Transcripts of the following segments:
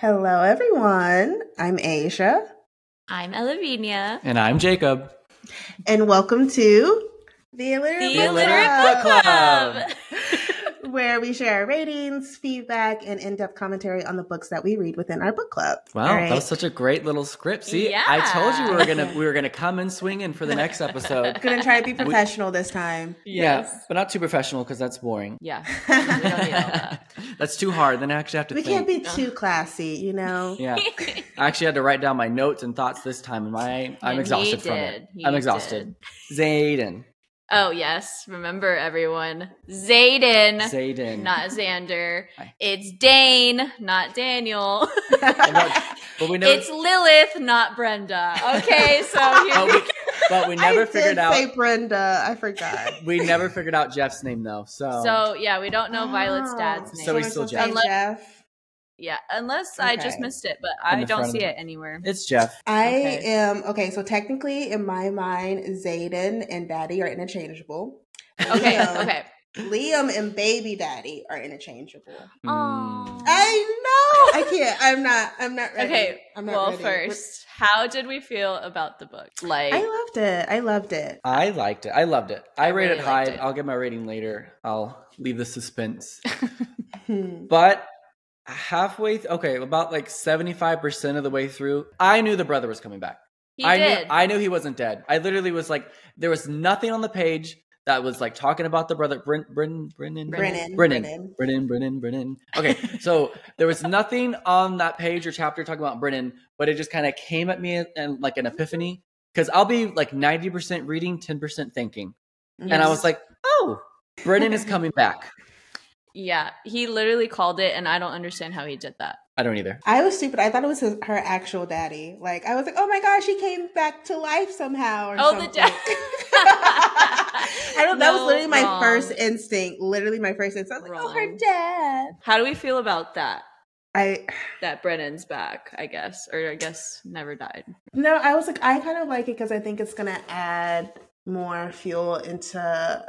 Hello, everyone. I'm Asia, I'm Elavinia. And I'm Jacob. and welcome to the Illiterate, The Book Illiterate Club, Book Club. where we share our ratings, feedback, and in-depth commentary on the books that we read within our book club. Wow, All right? that was such a great little script. See, I told you we were gonna we were gonna come and swing in swinging for the next episode. Gonna try to be professional this time. Yeah, but not too professional because that's boring. Yeah. We don't need all that. That's too hard. Then I actually have to We think. can't be too classy, you know. Yeah, I actually had to write down my notes and thoughts this time, and my I'm And exhausted from it. He I'm exhausted. Xaden, Oh, yes. Remember, everyone. Xaden, Xaden. not Xander. Hi. It's Dain, not Daniel. but, but we never. it's Lilith, not Brenda. Okay, so here but, we we, but we never I figured did out. say Brenda. I forgot. we never figured out Jeff's name though. So, So, yeah, we don't know Violet's Oh, dad's name. So we still Jeff. say Jeff. Yeah, unless I just missed it, but I don't see it anywhere. it's Jeff. I Okay. am okay. So technically, in my mind, Xaden and Daddy are interchangeable. Okay, Liam- okay. Liam and Baby Daddy are interchangeable. Mm. I know. I can't. I'm not. I'm not ready. Okay, I'm not well, ready. first, how did we feel about the book? Like, I loved it. I loved it. I liked it. I loved it. I, I rated really it high. it. I'll get my rating later. I'll leave the suspense. Hmm. but halfway, th- okay, about like seventy-five percent of the way through, I knew the brother was coming back. he I did. knew. I knew he wasn't dead. I literally was like, there was nothing on the page that was like talking about the brother. Bren, Bren, Brennan, Brennan. Brennan, Brennan. Brennan, Brennan, Brennan. Okay, so there was nothing on that page or chapter talking about Brennan, but it just kind of came at me and like an mm-hmm. epiphany. Because I'll be like ninety percent reading, ten percent thinking. And I was like, oh, Brennan is coming back. Yeah, he literally called it, and I don't understand how he did that. I don't either. I was stupid. I thought it was his, her actual daddy. Like I was like, oh my gosh, he came back to life somehow. Or Oh, the something. dad. I don't. that was No, literally my wrong. first instinct. Literally my first instinct. I was like, oh, her dad. How do we feel about that? I That Brennan's back, I guess, or I guess never died. no. I was like, I kind of like it because I think it's gonna add more fuel into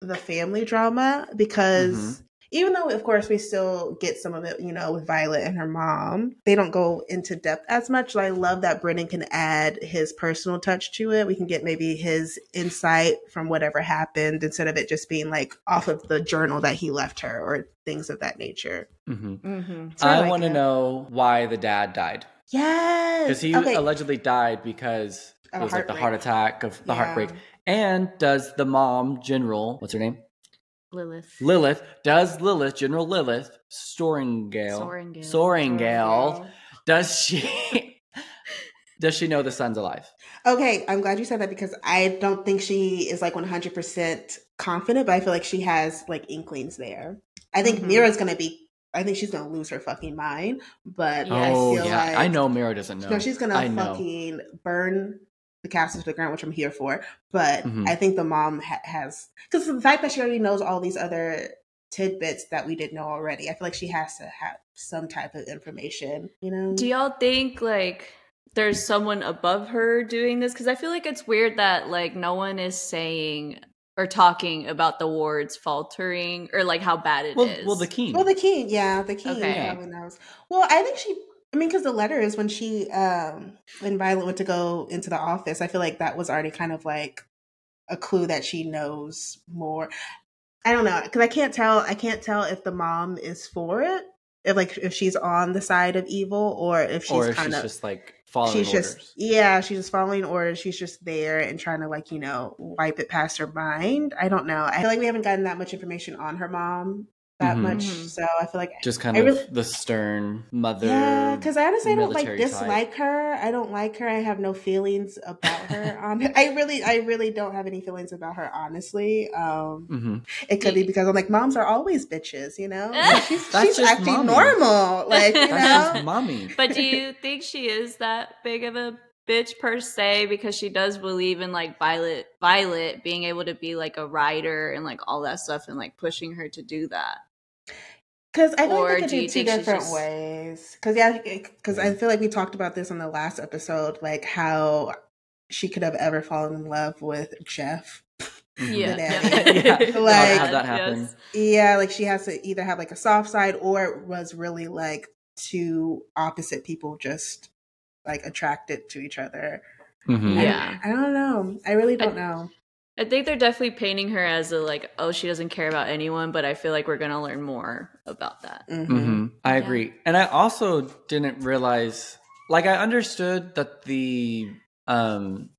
the family drama because. Mhm. Even though, of course, we still get some of it, you know, with Violet and her mom, they don't go into depth as much. So I love that Brennan can add his personal touch to it. We can get maybe his insight from whatever happened instead of it just being like off of the journal that he left her or things of that nature. hmm Mm-hmm. So I like want to know why the dad died. Yes. Because he okay. allegedly died because it was like the heart attack of the Yeah. heartbreak. And does the mom, General, what's her name? Lilith. Lilith, does Lilith, General Lilith, Sorrengail, Sorrengail. Sorrengail, does she, does she know the son's alive? Okay, I'm glad you said that because I don't think she is like 100% confident, but I feel like she has like inklings there. I think Mhm. Mira's going to be, I think she's going to lose her fucking mind, but Yeah, I oh feel yeah, like. I know Mira doesn't know. No, she's going I to know. fucking burn the castle to the ground, which I'm here for. But Mhm. I think the mom ha- has, because the fact that she already knows all these other tidbits that we didn't know already, I feel like she has to have some type of information, you know? Do y'all think like there's someone above her doing this? Because I feel like it's weird that like no one is saying or talking about the wards faltering or like how bad it is. well, well, the king. Well, the king, yeah, the king Okay. probably knows. Well, I think she. I mean, because the letter is when she, um when Violet went to go into the office. I feel like that was already kind of like a clue that she knows more. I don't know because I can't tell. I can't tell if the mom is for it, if like if she's on the side of evil, or if she's or kind she's of just like following she's orders. just yeah she's just following orders she's just there and trying to like you know wipe it past her mind i don't know i feel like we haven't gotten that much information on her mom that Mhm. much Mhm. so i feel like just kind I of really- the stern mother. yeah because i honestly don't like military type. dislike her i don't like her i have no feelings about her on i really i really don't have any feelings about her honestly um hmm it could be because i'm like moms are always bitches you know Like, she's, she's just acting mommy. normal like you That's know just mommy. but do you think she is that big of a bitch per se because she does believe in like Violet Violet being able to be like a writer and like all that stuff and like pushing her to do that. Because I feel Or like they could do do two different just- ways. Because yeah, because I feel like we talked about this on the last episode, like how she could have ever fallen in love with Jeff. Mhm. Yeah. Yeah. Like- How'd that happen? Yeah, like she has to either have like a soft side or it was really like two opposite people just like attracted to each other. Mhm. Yeah. I, don't know. I really don't know. I think they're definitely painting her as a like, oh, she doesn't care about anyone, but I feel like we're gonna learn more about that. Mhm. hmm I Yeah. agree. And I also didn't realize, like, I understood that the, um,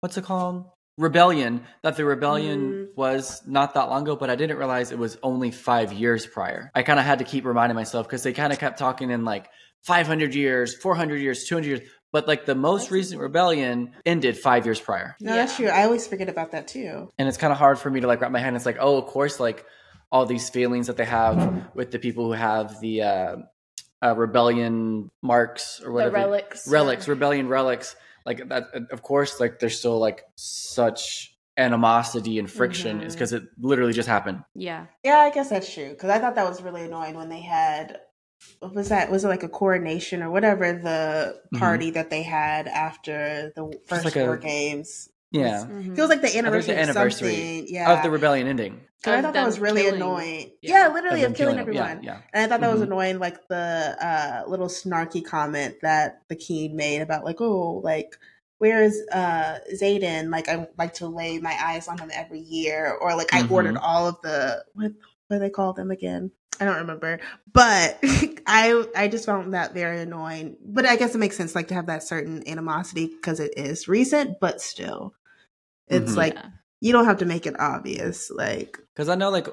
what's it called? Rebellion, that the rebellion Mm. was not that long ago, but I didn't realize it was only five years prior. I kind of had to keep reminding myself because they kind of kept talking in like 500 years, 400 years, 200 years. But like the most That's- recent rebellion ended five years prior. No, that's true. I always forget about that too. and it's kind of hard for me to like wrap my hand. It's like, oh, of course, like all these feelings that they have with the people who have the uh, uh, rebellion marks or The whatever relics. relics, rebellion relics. Like that, of course, like there's still like such animosity and friction is Mhm. because it literally just happened. Yeah. Yeah, I guess that's true. Because I thought that was really annoying when they had what was that? Was it like a coronation or whatever the Mhm. party that they had after the first like a- four games? Yeah, Mhm. Feels like the think the anniversary, anniversary of something. Yeah, of the rebellion ending. 'Cause I thought that was really killing- annoying. yeah. Yeah, literally them of killing, them. everyone. Yeah, yeah. And I thought that was Mhm. annoying, like the uh, little snarky comment that the king made about like, oh, like where is uh Xaden? Like I like to lay my eyes on him every year, or like I Mhm. ordered all of the what what do they call them again? I don't remember, but I I just found that very annoying. But I guess it makes sense, like to have that certain animosity because it is recent, but still, it's Mhm. like Yeah. you don't have to make it obvious. Like, Because I know, like,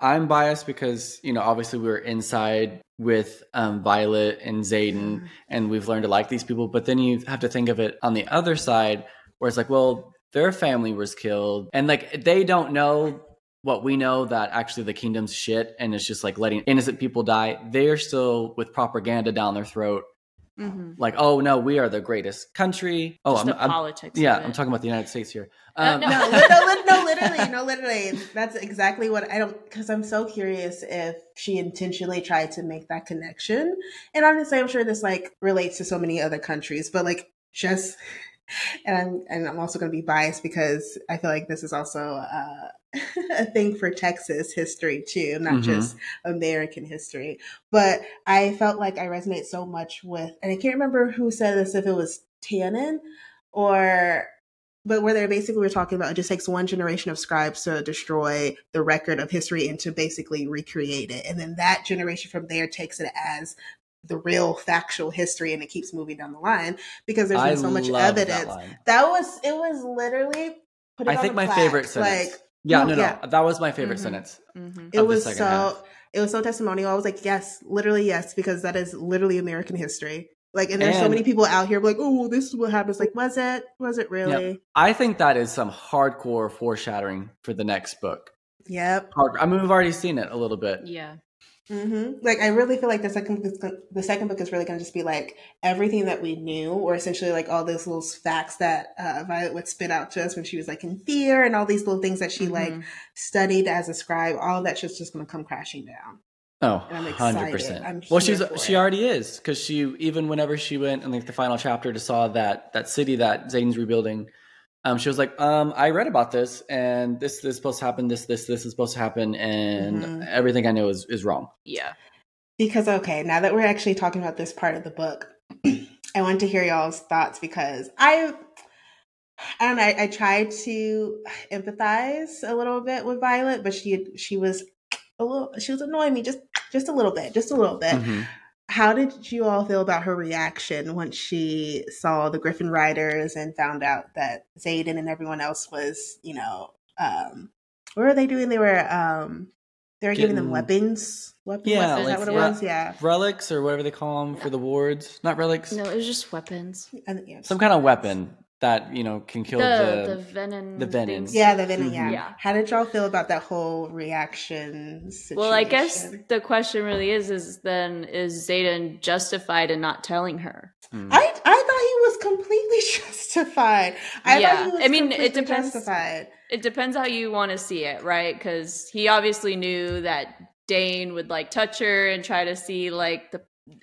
I'm biased because you know, obviously, we were inside with um, Violet and Xaden, and we've learned to like these people. But then you have to think of it on the other side, where it's like, well, their family was killed, and like they don't know what we know that actually the kingdom's shit, and it's just like letting innocent people die. They're still with propaganda down their throat, Mhm. like, oh no, we are the greatest country. Oh, I'm, I'm- politics. yeah. I'm talking about the United States here. Um, no. no, no, no, literally, no, literally. That's exactly what I don't. Because I'm so curious if she intentionally tried to make that connection. And honestly, I'm sure this like relates to so many other countries, but like just. And I'm and I'm also going to be biased because I feel like this is also uh, a thing for Texas history too, not Mhm. just American history. But I felt like I resonate so much with, and I can't remember who said this, if it was Tannen or but where they basically were talking about it just takes one generation of scribes to destroy the record of history and to basically recreate it and then that generation from there takes it as the real factual history and it keeps moving down the line because there's been I so much love that evidence that, was it was literally I think my favorite sentence. like yeah, no, no, no, yeah. that was my favorite Mhm. sentence. Mhm. it the was second so half. it was so testimonial i was like yes literally yes because that is literally american history like and there's so many people out here like oh this is what happens like was it was it really I think that is some hardcore foreshadowing for the next book. yep Hard, I mean, we've already seen it a little bit. Yeah. Hmm Like I really feel like the second book is gonna, the second book is really going to just be like everything that we knew, or essentially like all those little facts that uh, Violet would spit out to us when she was like in fear, and all these little things that she like Mhm. studied as a scribe. All of that shit's just going to come crashing down. Oh, And I'm excited. 100%. I'm well, she's she it. already is because she even whenever she went in like the final chapter to saw that that city that Zane's rebuilding, um, she was like, um, I read about this and this this is supposed to happen, this this this is supposed to happen, and Mhm. everything I know is is wrong. Yeah. Because okay, now that we're actually talking about this part of the book, I want to hear y'all's thoughts because I I don't know, I, I tried to empathize a little bit with Violet, but she she was a little she was annoying me just just a little bit, just a little bit. Mhm. How did you all feel about her reaction once she saw the Griffin Riders and found out that Xaden and everyone else was, you know, um what were they doing? They were um they were giving them Getting- weapons. Weapons? Yeah, is that like- what it yeah. was? Yeah. Relics or whatever they call them for the wards, not relics, No, it was just weapons. I think, yeah. some kind of weapon that you know can kill the, the. the venom. the venom. things. Yeah, the venom. Yeah. Yeah. How did y'all feel about that whole reaction? Situation? Well, I guess the question really is: is then is Xaden justified in not telling her? Hmm. I I thought he was completely justified. I Yeah. thought he was I mean, it depends- Justified. It depends how you want to see it, right? Because he obviously knew that Dain would like touch her and try to see like the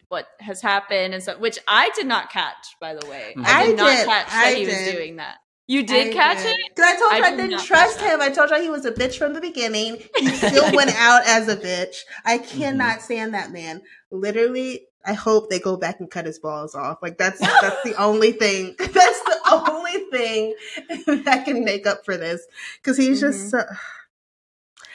what has happened and stuff, which I did not catch, by the way. Mhm. I did I not did. catch that I he was doing that. You did I catch did. it? 'Cause I told I you I, did didn't trust him. I told you he was a bitch from the beginning. He still went out as a bitch. I cannot stand that man. Literally, I hope they go back and cut his balls off. Like that's that's the only thing. That's the only thing that can make up for this because he's just. So,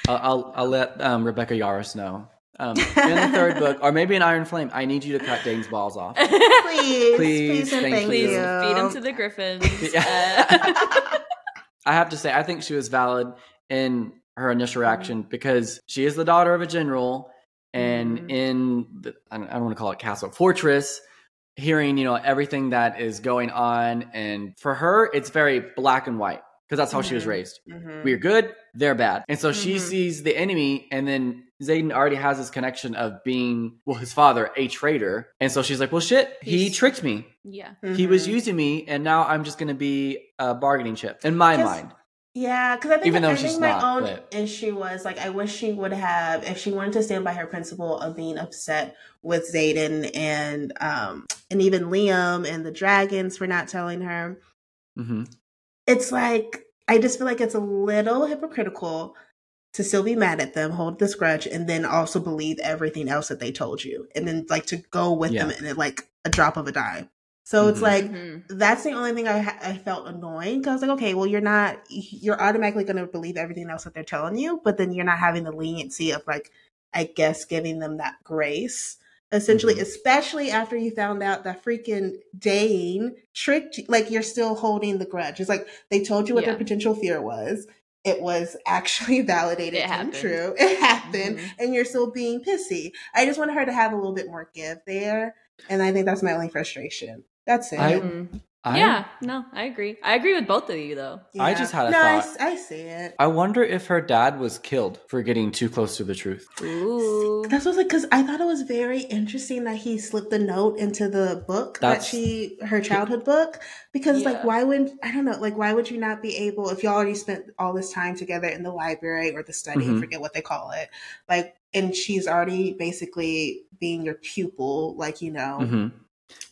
I'll, I'll, I'll let um, Rebecca Yarros know. Um, in the third book, or maybe in Iron Flame, I need you to cut Dain's balls off. please, Please, please, and thank thank Please you. feed him to the griffins. Yeah. Uh, I have to say, I think she was valid in her initial reaction because she is the daughter of a general, and Mhm. in the, I don't, I don't want to call it castle fortress, hearing you know everything that is going on, and for her, it's very black and white because that's how she was Mhm. raised. Mhm. We're good, they're bad, and so she Mhm. sees the enemy, and then Xaden already has this connection of being well, his father, a traitor, and so she's like, well, shit, he tricked me. yeah. He was Mhm. using me, and now I'm just going to be a bargaining chip in my mind. Yeah, because I think, Even though I she's think my not, own but- issue was like I wish she would have if she wanted to stand by her principle of being upset with Xaden and um and even Liam and the dragons for not telling her. hmm It's like I just feel like it's a little hypocritical to still be mad at them, hold this grudge, and then also believe everything else that they told you, and then like to go with Yeah. them in like a drop of a dime. So it's Mhm. like Mhm. that's the only thing I, ha- I felt annoying because I was like, okay, well, you're not, you're automatically going to believe everything else that they're telling you, but then you're not having the leniency of like, I guess, giving them that grace. Essentially, Mhm. especially after you found out that freaking Dain tricked you, like you're still holding the grudge. It's like they told you what Yeah. their potential fear was. It was actually validated It and happened. true. It happened, Mhm. and you're still being pissy. I just wanted her to have a little bit more give there, and I think that's my only frustration. That's it. I- Mhm. I, yeah, no, I agree. I agree with both of you though. I just had a no, I thought. s- I, see it. I wonder if her dad was killed for getting too close to the truth. Ooh. That's what I was like because I thought it was very interesting that he slipped the note into the book That's- that she her childhood book because like why would I don't know like why would you not be able if you already spent all this time together in the library or the study I Mhm. forget what they call it like and she's already basically being your pupil like you know Because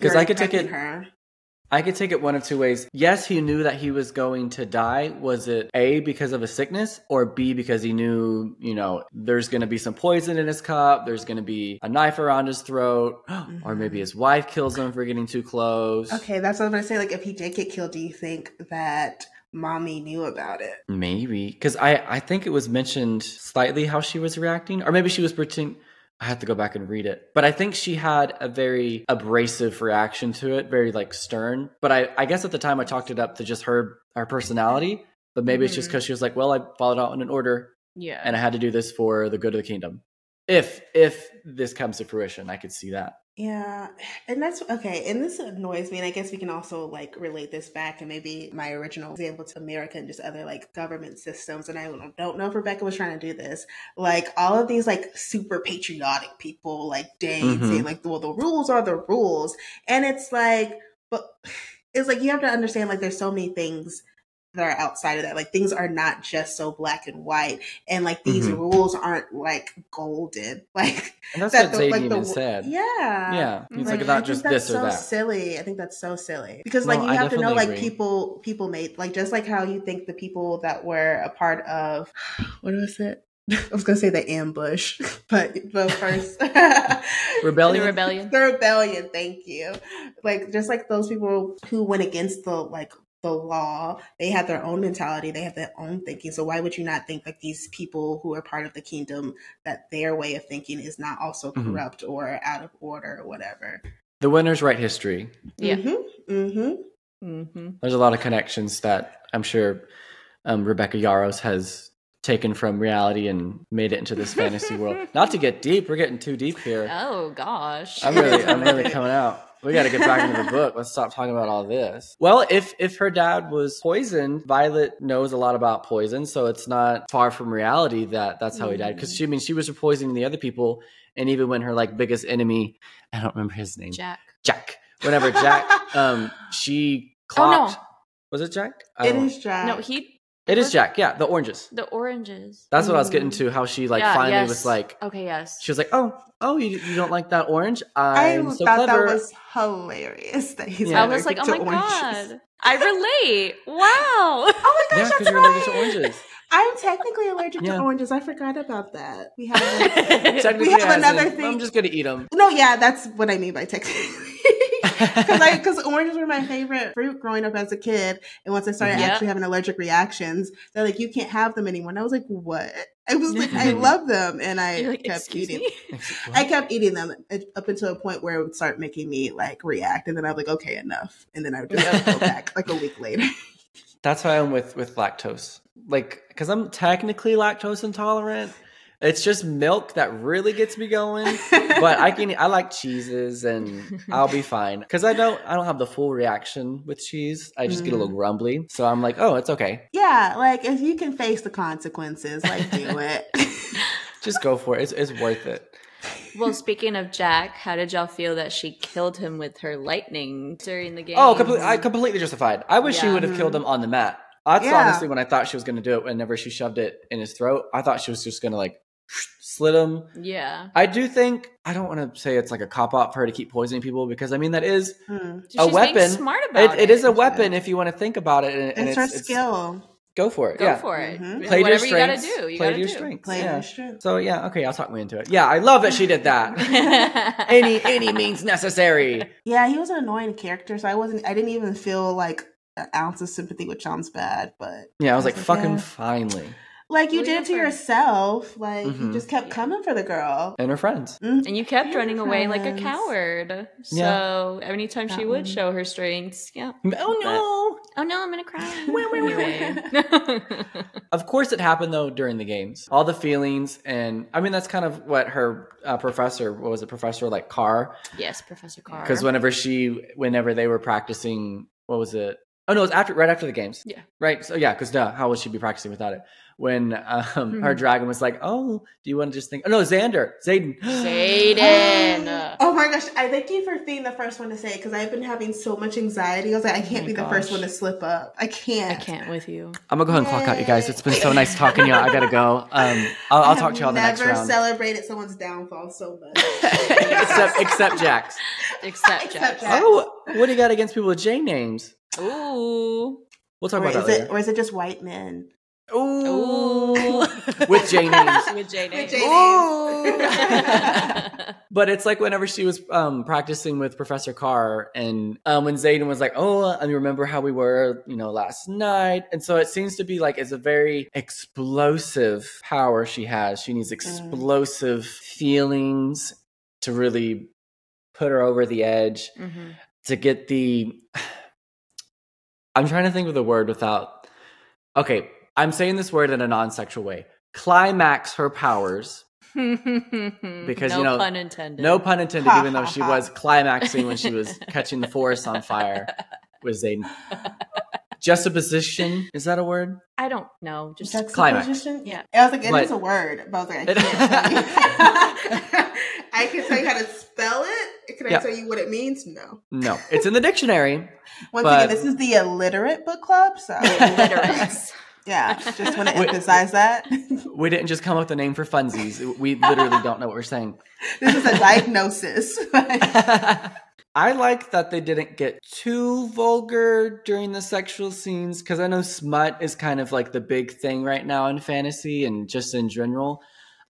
you're Mm-hmm. I could take it. her I could take it one of two ways. Yes, he knew that he was going to die. Was it A because of a sickness or B because he knew, you know, there's going to be some poison in his cup, there's going to be a knife around his throat, or mm-hmm. maybe his wife kills him for getting too close. okay that's what I'm gonna say like if he did get killed do you think that mommy knew about it Maybe because I I think it was mentioned slightly how she was reacting, or maybe she was pretending. I have to go back and read it, but I think she had a very abrasive reaction to it, very like stern. But I I guess at the time I talked it up to just her her personality, but maybe it's just mm-hmm. because she was like, well, I followed out in an order, Yeah. and I had to do this for the good of the kingdom. If if this comes to fruition, I could see that. Yeah, and that's okay. And this annoys me. And I guess we can also like relate this back and maybe my original example to America and just other like government systems. And I don't know if Rebecca was trying to do this. Like all of these like super patriotic people, like Dain Mhm. saying like, well, the rules are the rules. And it's like, but it's like you have to understand like there's so many things that are outside of that. Like things are not just so black and white. And like these Mhm. rules aren't like golden. Like And that's that what the- Zayn like the said. Yeah. Yeah, he's Like, like, I not think just that's this so or that. silly. I think that's so silly because No, like you have to know like agree. people people made like just like how you think the people that were a part of what was it? I was gonna say the ambush, but the first Rebellion? The rebellion. the rebellion. Thank you. Like just like those people who went against the like the law, they have their own mentality, they have their own thinking. So why would you not think like these people who are part of the kingdom that their way of thinking is not also Mhm. corrupt or out of order or whatever? The winners write history. Yeah. Mm-hmm. Mm-hmm. Mm-hmm. There's a lot of connections that I'm sure um, Rebecca Yarros has taken from reality and made it into this fantasy world. Not to get deep, we're getting too deep here. Oh gosh. I'm really, I'm really coming out. We got to get back into the book. Let's stop talking about all this. Well, if if her dad was poisoned, Violet knows a lot about poison, so it's not far from reality that that's how he died. Because she, I mean, she was poisoning the other people, and even when her like biggest enemy, I don't remember his name, Jack. Jack. Whenever Jack, um, she Oh, no. clocked. Was it Jack? I It don't- is Jack. No, he It is Jack. Yeah, the oranges. The oranges. That's what I was getting Mm. to. How she like Yeah, finally yes. was like, Okay, yes. she was like, oh, oh, you, you don't like that orange? I I'm so thought clever. that was hilarious that he's Yeah. I was like, allergic oh to my oranges. god, I relate. Wow. Oh my yeah, gosh, because that's you're allergic to right. oranges. I'm technically allergic Yeah. to oranges. I forgot about that. We have Technically, have as in, another thing- I'm just gonna eat them. no, yeah, that's what I mean by technically. Because I because oranges were my favorite fruit growing up as a kid, and once I started Yep. actually having allergic reactions, they're like, you can't have them anymore. And I was like, what? I was like, I love them, and I like, kept eating. me. I kept eating them up until a point where it would start making me like react, and then I'm like, okay, enough, and then I would just Yeah. go back like a week later. That's why I'm with with lactose. Like, because I'm technically lactose intolerant. It's just milk that really gets me going. But I can. I like cheeses, and I'll be fine. Because I don't. I don't have the full reaction with cheese. I just get a Mm. little grumbly. So I'm like, oh, it's okay. yeah, like if you can face the consequences, like do it. Just go for it. It's it's worth it. Well, speaking of Jack, how did y'all feel that she killed him with her lightning during the game? Oh, complete, I completely justified. I wish she would have killed him on the mat. That's Yeah. honestly when I thought she was going to do it. Whenever she shoved it in his throat, I thought she was just going to like slit him. Yeah. I do think I don't want to say it's like a cop out for her to keep poisoning people because I mean that is Mm. She's a being weapon. smart about it. it is a weapon if you want to think about it. And, and It's, it's, her it's- skill. Go for it. Go yeah. for it. Mhm. Play to your Whatever you gotta strengths. do, you play gotta your do. strengths. Play yeah. your strength. So yeah, okay, I'll talk me into it. Yeah, I love that she did that. any any means necessary. Yeah, he was an annoying character, so I wasn't. I didn't even feel like an ounce of sympathy with John's bad, but Yeah, I was I like, like, fucking yeah. finally. Like you did it to you're yourself. Like you Mhm. just kept Yeah. coming for the girl. And her friends. Mm. and you kept Your running away like a friends. coward. Yeah. So anytime she That would one. show her strengths, yeah. Oh no. Oh no, I'm gonna cry. Of course, it happened though during the games. All the feelings, and I mean that's kind of what her uh, professor, what was it, Professor like Carr? yes, Professor Carr. Because whenever she, whenever they were practicing, what was it? Oh no, it was after, right after the games. Yeah. Right. So yeah, because duh, how would she be practicing without it? When um, her Mhm. dragon was like, "Oh, do you want to just think?" Oh no, Xander, Xaden, Xaden. Oh my gosh! I thank you for being the first one to say it because I've been having so much anxiety. I was like, I can't my be the first one to slip up. I can't. I can't with you. I'm gonna go ahead and clock out, you guys. It's been so nice talking to you. I gotta go. Um, I'll, I I'll talk to you all the next Never round. celebrated someone's downfall so much. except, except Jax. Except Except Jack. Jack. Oh, what do you got against people with J names? Ooh. We'll talk or about is that it, or is it just white men? Ooh. Ooh. With J names. With J names. J Ooh. But it's like whenever she was um, practicing with Professor Carr, and um, when Xaden was like, "Oh, I remember how we were, you know, last night," and so it seems to be like it's a very explosive power she has. She needs explosive feelings to really put her over the edge Mhm. to get the. I'm trying to think of the word without. Okay, I'm saying this word in a non-sexual way. Climax her powers. because you no know, pun intended. No pun intended, even though she was climaxing when she was catching the forest on fire with Xaden. Juxtaposition, is that a word? I don't know. Just climax. Juxtaposition? Yeah. I was like, it is But- a word, but I was like, I can't tell you. I can tell you how to spell it. Can I Yeah. tell you what it means? No. No, it's in the dictionary. Once But- again, this is the illiterate book club, so illiterates. yeah, just want to Wait. emphasize that. We didn't just come up with a name for funsies. We literally don't know what we're saying. this is a diagnosis. I like that they didn't get too vulgar during the sexual scenes because I know smut is kind of like the big thing right now in fantasy and just in general.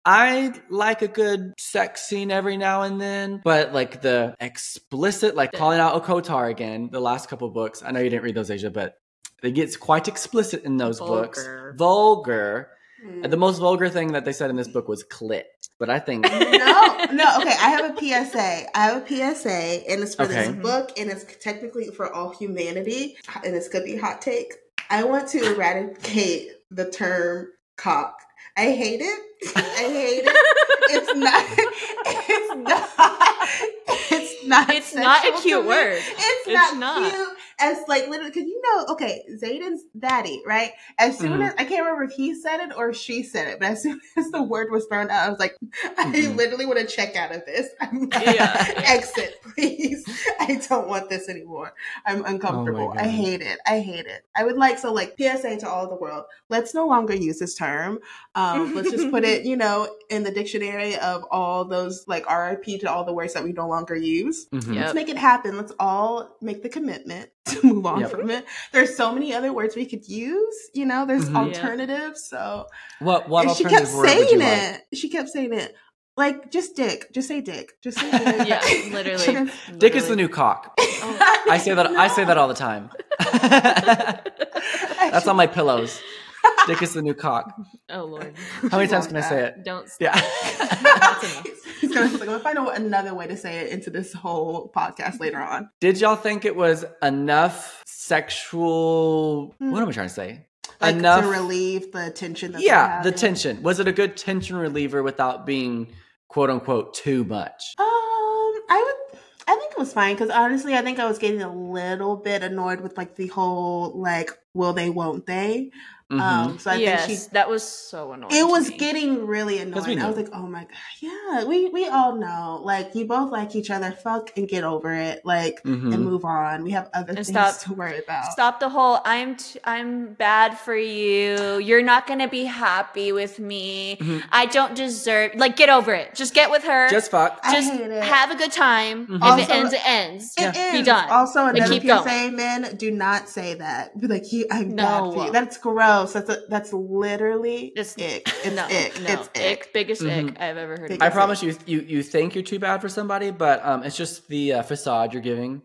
I like a good sex scene every now and then, but like the explicit, like calling out ACOTAR again, the last couple books. I know you didn't read those, Asia, but it gets quite explicit in those books. Vulgar. Vulgar. Mm. The most vulgar thing that they said in this book was clit, but I think no, no. Okay, I have a PSA. I have a PSA, and it's for Okay. this book, and it's technically for all humanity, and this could be hot take. I want to eradicate the term cock. I hate it. I hate it. It's not. It's not. It's not. It's not a cute word. It's, It's not, not. cute. As like literally, because you know, okay, Xaden's daddy, right? As soon Mhm. as I can't remember if he said it or she said it, but as soon as the word was thrown out, I was like, I Mhm. literally want to check out of this. I'm like, Yeah. exit, please. I I don't want this anymore. I'm uncomfortable. I hate it. I hate it. I would like so like PSA to all the world. Let's no longer use this term. Um, let's just put it, you know, in the dictionary of all those like RIP to all the words that we no longer use. Mhm. Yep. Let's make it happen. Let's all make the commitment to move on Yep. from it. There's so many other words we could use. You know, there's Mhm. Alternatives. So What what and she kept alternative word would you saying like? it. She kept saying it. Like just dick. Just say dick. Just say dick. Yeah, literally. Just- Dick is the new cock. Oh. I say that. I say that all the time. That's on my pillows. Dick is the new cock. Oh lord. How many I times love can I say it? Don't Yeah. That's enough. He's gonna, like, I'm gonna find out another way to say it into this whole podcast later on. Did y'all think it was enough sexual? What am I trying to say? Like enough. to relieve the tension. That yeah, the tension. Was it a good tension reliever without being quote unquote too much? Um, I would. I think it was fine because honestly, I think I was getting a little bit annoyed with like the whole like will they won't they. Mhm. Um, so I yes, think she that was so annoying. It was me. getting really annoying. I was like, oh my god, yeah, we we all know. Like you both like each other. Fuck and get over it. Like Mhm. and move on. We have other things stop- to worry about. Stop the whole I'm t- I'm bad for you. You're not going to be happy with me. Mhm. I don't deserve like get over it. Just get with her. Just fuck. I just hate it. have a good time. Mhm. If Also- it ends, it ends. It Yeah. Be done. Also, another keep PSA, going. men, do not say that. Be like, you, I'm No. bad for you. That's gross. That's a, that's literally It's- ick. It's no, ick. no, It's ick. biggest Mhm. ick I've ever heard. Big of. I ick. promise you, you you think you're too bad for somebody, but um, it's just the uh, facade you're giving.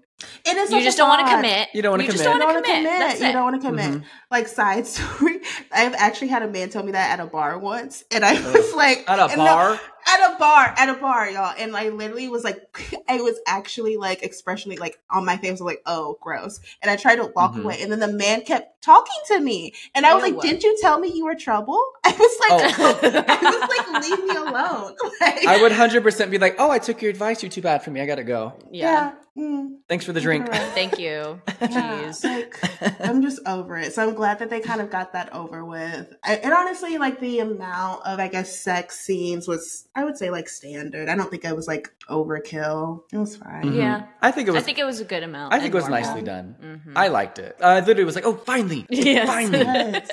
It is. You a just don't want to commit. You don't wanna You just commit. don't You don't want to commit. commit. That's You it. don't want to commit. Mhm. Like side story, I've actually had a man tell me that at a bar once, and I was like, At a and no- bar, at a bar, at a bar, y'all, and I literally was like, I was actually like expressionally like on my face, was like, oh, gross, and I tried to walk Mhm. away, and then the man kept talking to me, and I was Ew. like, didn't you tell me you were trouble? I was like, Oh. I was like, leave me alone. Like, I would hundred percent be like, "Oh, I took your advice. You're too bad for me. I gotta go. Yeah. yeah. mm, Thanks for the drink." right. Thank you. Yeah, like I'm just over it. So I'm glad that they kind of got that over with. I, and honestly, like the amount of I guess sex scenes was, I would say, like standard. I don't think I was like overkill. It was fine. Mhm. Yeah. I think it was. I think it was a good amount. I think it was and nicely normal. done. Mhm. I liked it. I literally was like, "Oh, finally, Yes. finally." Yes.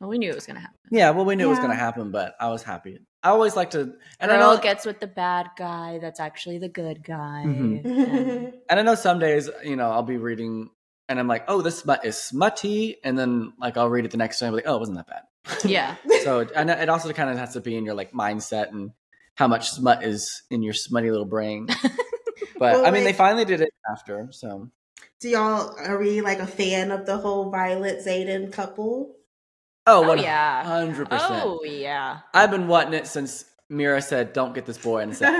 well, we knew it was gonna happen. Yeah, well, we knew it was gonna happen, but I was happy. I always like to, and I Girl know, gets with the bad guy. That's actually the good guy. Mhm. And- and I know some days, you know, I'll be reading, and I'm like, "Oh, this smut is smutty," and then like I'll read it the next time, I'm like, "Oh, it wasn't that bad." yeah. so, and it also kind of has to be in your like mindset and how much smut is in your smutty little brain. But Well, I mean, they finally did it after, so Do y'all are we like a fan of the whole Violet Xaden couple? oh, Oh, one yeah. hundred percent. Oh yeah. I've been wanting it since Mira said, "Don't get this boy," and I said,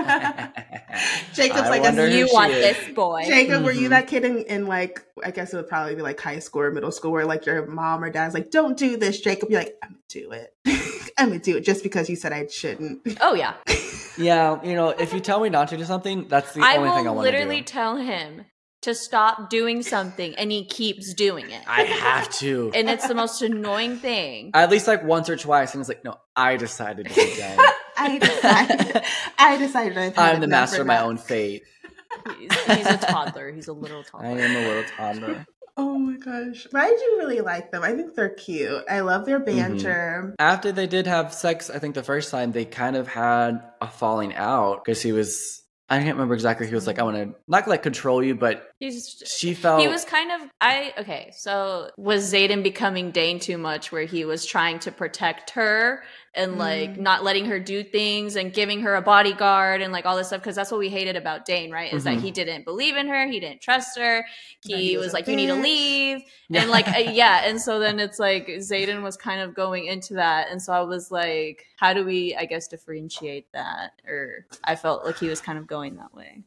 Jacob's I like, wonder a, You want is. this boy? Jacob, were you Mhm. that kid in, in like I guess it would probably be like high school or middle school where like your mom or dad's like, "Don't do this, Jacob." You're like, "I'm gonna do it. I'm gonna do it just because you said I shouldn't." Oh yeah. "Yeah, you know, if you tell me not to do something, that's the I only thing I want to do. I literally tell him to stop doing something, and he keeps doing it. I have to. and it's the most annoying thing. At least like once or twice, and it's like, no, I decided to be done. I decided. I decided. I've had I'm the master of my own fate. He's, he's a toddler. He's a little toddler. I am a little toddler. Oh my gosh, but I do really like them. I think they're cute. I love their Mm-hmm. banter. After they did have sex, I think the first time they kind of had a falling out because he was. I can't remember exactly. He was like, "I want to not like control you," but He's she felt he was kind of I okay. So was Xaden becoming Dain too much, where he was trying to protect her and like Mm. not letting her do things and giving her a bodyguard and like all this stuff? Because that's what we hated about Dain, right? Is Mhm. that he didn't believe in her, he didn't trust her. He, he was, was like, "You need to leave," Yeah. and like uh, yeah. And so then it's like Xaden was kind of going into that, and so I was like, how do we, I guess, differentiate that? Or I felt like he was kind of going that way.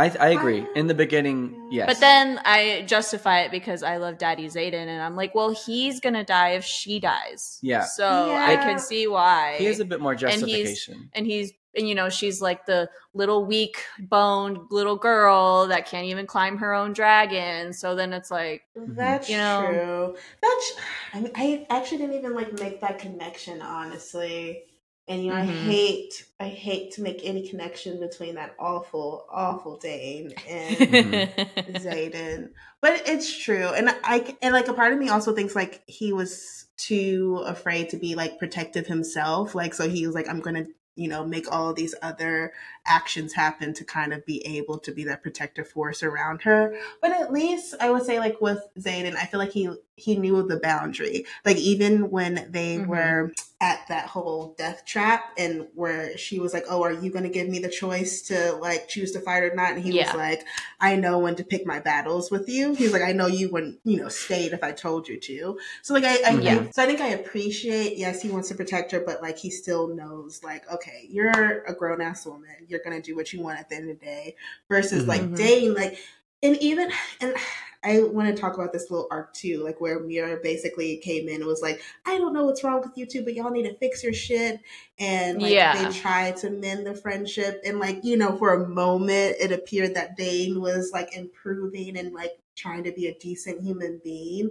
I, I agree. In the beginning, yes. But then I justify it because I love Daddy Xaden, and I'm like, well, he's gonna die if she dies. Yeah. So I can see why. he has a bit more he's- justification. and he's and you know she's like the little weak boned little girl that can't even climb her own dragon. So then it's like, mm-hmm. That's You know. true. That's. I, mean, I actually didn't even like make that connection. Honestly, And you know, I Mhm. hate, I hate to make any connection between that awful, awful Dain and Mm-hmm. Xaden. But it's true. And I and like a part of me also thinks like he was too afraid to be like protective himself. Like so he was like, I'm gonna, you know, make all these other actions happen to kind of be able to be that protective force around her. But at least I would say like with Xaden, I feel like he he knew the boundary. Like even when they Mhm. were at that whole death trap and where she was like, Oh, are you gonna give me the choice to like choose to fight or not? And he Yeah. was like, I know when to pick my battles with you. He's like, I know you wouldn't, you know, stayed if I told you to. So like, I, I, Yeah. So I think I appreciate. Yes, he wants to protect her, but like, he still knows, like, okay, you're a grown ass woman. You're gonna do what you want at the end of the day. Versus like Mhm. Dain, like, and even and. I want to talk about this little arc too, like where Mira basically came in and was like, I don't know what's wrong with you two, but y'all need to fix your shit. And like Yeah. they tried to mend the friendship. And like, you know, for a moment it appeared that Dain was like improving and like trying to be a decent human being.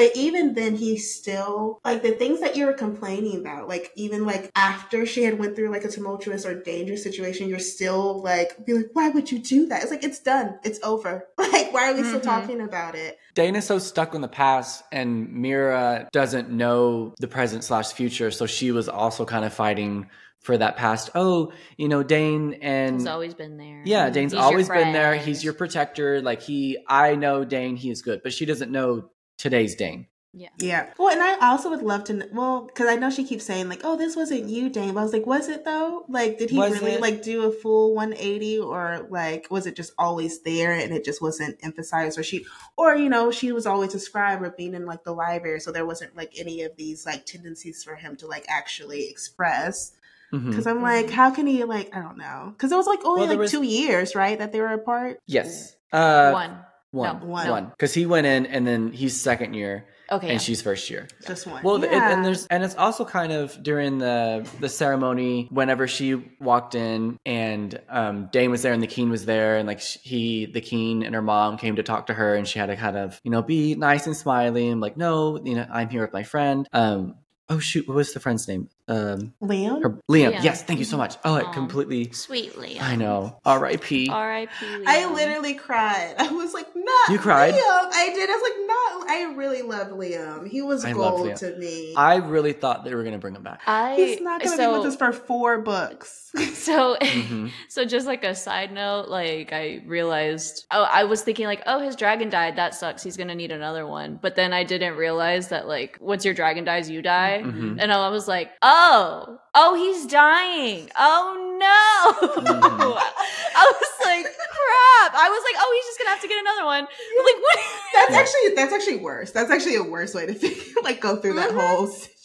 But even then he still like the things that you were complaining about, like even like after she had went through like a tumultuous or dangerous situation, you're still like be like, why would you do that? It's like it's done. It's over. Like, why are we still Mhm. talking about it? Dain's so stuck in the past, and Mira doesn't know the present slash future, so she was also kind of fighting for that past. Oh, you know, Dain and He's always been there. yeah, Dain's He's always been there. He's your protector. Like he, I know Dain. He is good, but she doesn't know today's Dain. Yeah. Yeah. Well, and I also would love to, kn- well, because I know she keeps saying like, "Oh, this wasn't you, Dain." But I was like, "Was it though? Like, did he Was really it? like do a full 180, or like was it just always there and it just wasn't emphasized, or she, or you know, she was always a scribe or being in like the library, so there wasn't like any of these like tendencies for him to like actually express." Because I'm like, Mhm. how can he like? I don't know. Because it was like only Well, like was- two years, right, that they were apart. Yes, uh, One. One, No, One. one. Because he went in, and then he's second year, Okay. and yeah. she's first year. Just one. Well, it- and there's and it's also kind of during the the ceremony whenever she walked in and um, Dain was there and the Keen was there and like he the Keen and her mom came to talk to her and she had to kind of you know be nice and smiley and like no you know I'm here with my friend. Um, oh shoot, what was the friend's name? Um, Liam. her Liam. Liam. Yes, thank you so much. Oh, it Aw. completely. Sweetly. I know. R.I.P. R.I.P. I literally cried. I was like, not You cried? Liam. I did. I was like, not. I really loved Liam. He was I gold to me. I really thought they were gonna bring him back. I He's not going to so, be with us for four books. So Mhm. so just like a side note, like I realized oh I was thinking like, oh his dragon died, that sucks. He's gonna need another one. But then I didn't realize that like once your dragon dies, you die. Mhm. And I was like, oh, oh, oh, he's dying. Oh no. Mhm. I was like, crap. I was like, oh, he's just gonna have to get another one. Like, what? That's actually that's actually worse. That's actually a worse way to think, like go through that Mhm. whole situation.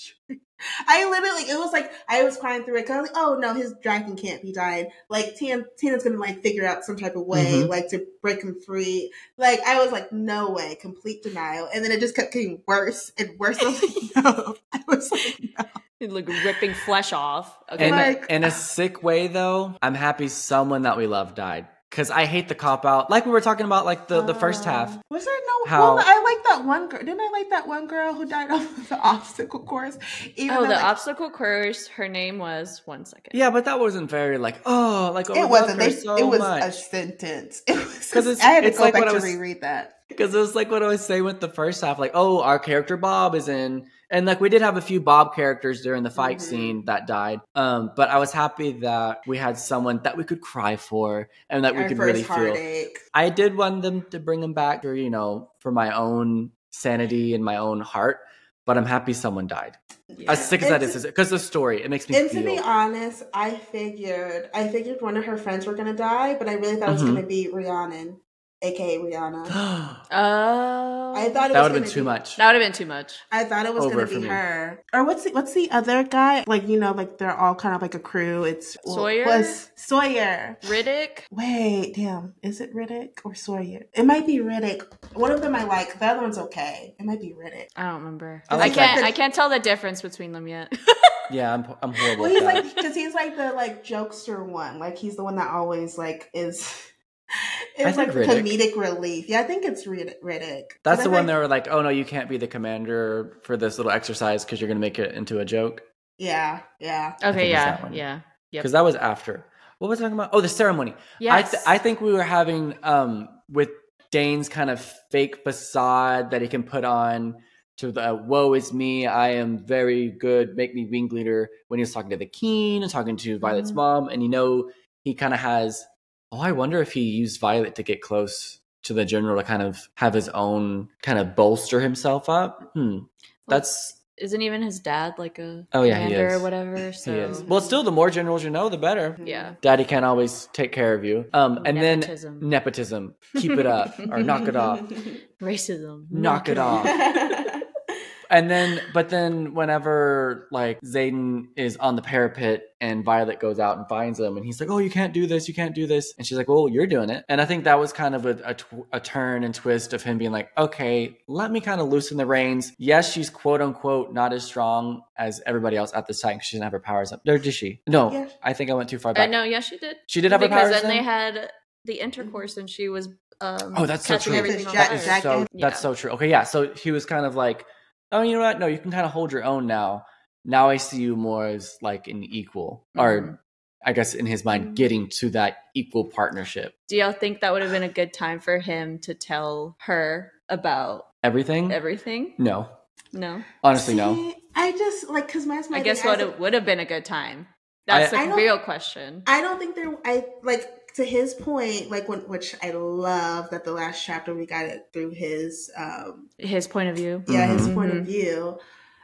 I literally, it was like I was crying through it because I was like, "Oh no, his dragon can't be dying." Like Tina, Tina's gonna like figure out some type of way, Mhm. like to break him free. Like I was like, "No way!" Complete denial, and then it just kept getting worse and worse. I was like, "No," I was like, "No." like ripping flesh off. Okay. In, Like- in a sick way, though, I'm happy someone that we love died. Because I hate the cop out. Like we were talking about, like the, the first Uh, half. Was there no? How- Well, I like that one girl. Didn't I like that one girl who died off the obstacle course? Even oh, though, the like, obstacle course. Her name was one second. Yeah, but that wasn't very like oh like oh, It wasn't. her They, so it was a sentence. It was 'Cause it's- I had to it's go like back what I to was- reread that. Because it was like what I was saying with the first half, like oh our character Bob is in, and like we did have a few Bob characters during the fight Mhm. scene that died. Um, but I was happy that we had someone that we could cry for and that we could really feel. I did want them to bring him back for, you know, for my own sanity and my own heart, but I'm happy someone died. Yeah. As sick as that And is, because the story, it makes me feel. And to be honest, I figured I figured one of her friends were gonna die, but I really thought it was gonna be Rhiannon, aka Rihanna. Oh. oh. I thought it would have been too be- much. that would have been too much. I thought it was gonna be her. Or what's the, what's the other guy? Like you know, like they're all kind of like a crew. It's Sawyer? Was Sawyer. Ridoc. Wait, damn. Is it Ridoc or Sawyer? It might be Ridoc. One of them I like. The other one's okay. It might be Ridoc. I don't remember. I I, can't. that. I can't tell the difference between them yet. Yeah, I'm, I'm horrible. Well, at he's that. like because he's like the like jokester one. Like he's the one that always like is. I It's think like Ridoc. comedic relief. Yeah, I think it's Rid- Ridoc. That's 'Cause the I one think- that were like, oh no, you can't be the commander for this little exercise because you're going to make it into a joke. Yeah, yeah. Okay, it's yeah, that yeah, yep. because that was after. What was I talking about? Oh, the ceremony. I th- I think we were having um with Dain's kind of fake facade that he can put on to the woe is me, I am very good, make me wing leader." when he was talking to the king and talking to Violet's Mhm. mom, and you know he kind of has. Oh, I wonder if he used Violet to get close to the general to kind of have his own kind of bolster himself up. Hmm, that's Isn't even his dad like a Oh, yeah, he commander is. or whatever? So he is. Well, still, the more generals you know, the better. yeah. Daddy can't always take care of you. Um, and Nepotism. then nepotism, keep it up or knock it off. Racism. Knock it off. And then, but then, whenever like Xaden is on the parapet and Violet goes out and finds him, and he's like, "Oh, you can't do this, you can't do this," and she's like, "Well, you're doing it." And I think that was kind of a, a, tw- a turn and twist of him being like, "Okay, let me kind of loosen the reins." Yes, she's quote unquote not as strong as everybody else at this time because she didn't have her powers up. Or did she? No, Yeah. I think I went too far Uh, back. no, yeah, she did. She did have her powers. because powers then they had the intercourse and she was um Oh, that's so true. everything on That is so and- that's so true. Okay, yeah. So he was kind of like, oh, you know what? No, you can kind of hold your own now. Now I see you more as like an equal, Mhm. or I guess in his mind, Mhm. getting to that equal partnership. Do y'all think that would have been a good time for him to tell her about Everything? everything? no, No. honestly, no. I just like because my. my I guess what it would have been a good time. That's I- I the don't- real question. I don't think there. I like to his point, like when which I love that the last chapter we got it through his um His point of view. yeah his Mhm. point of view.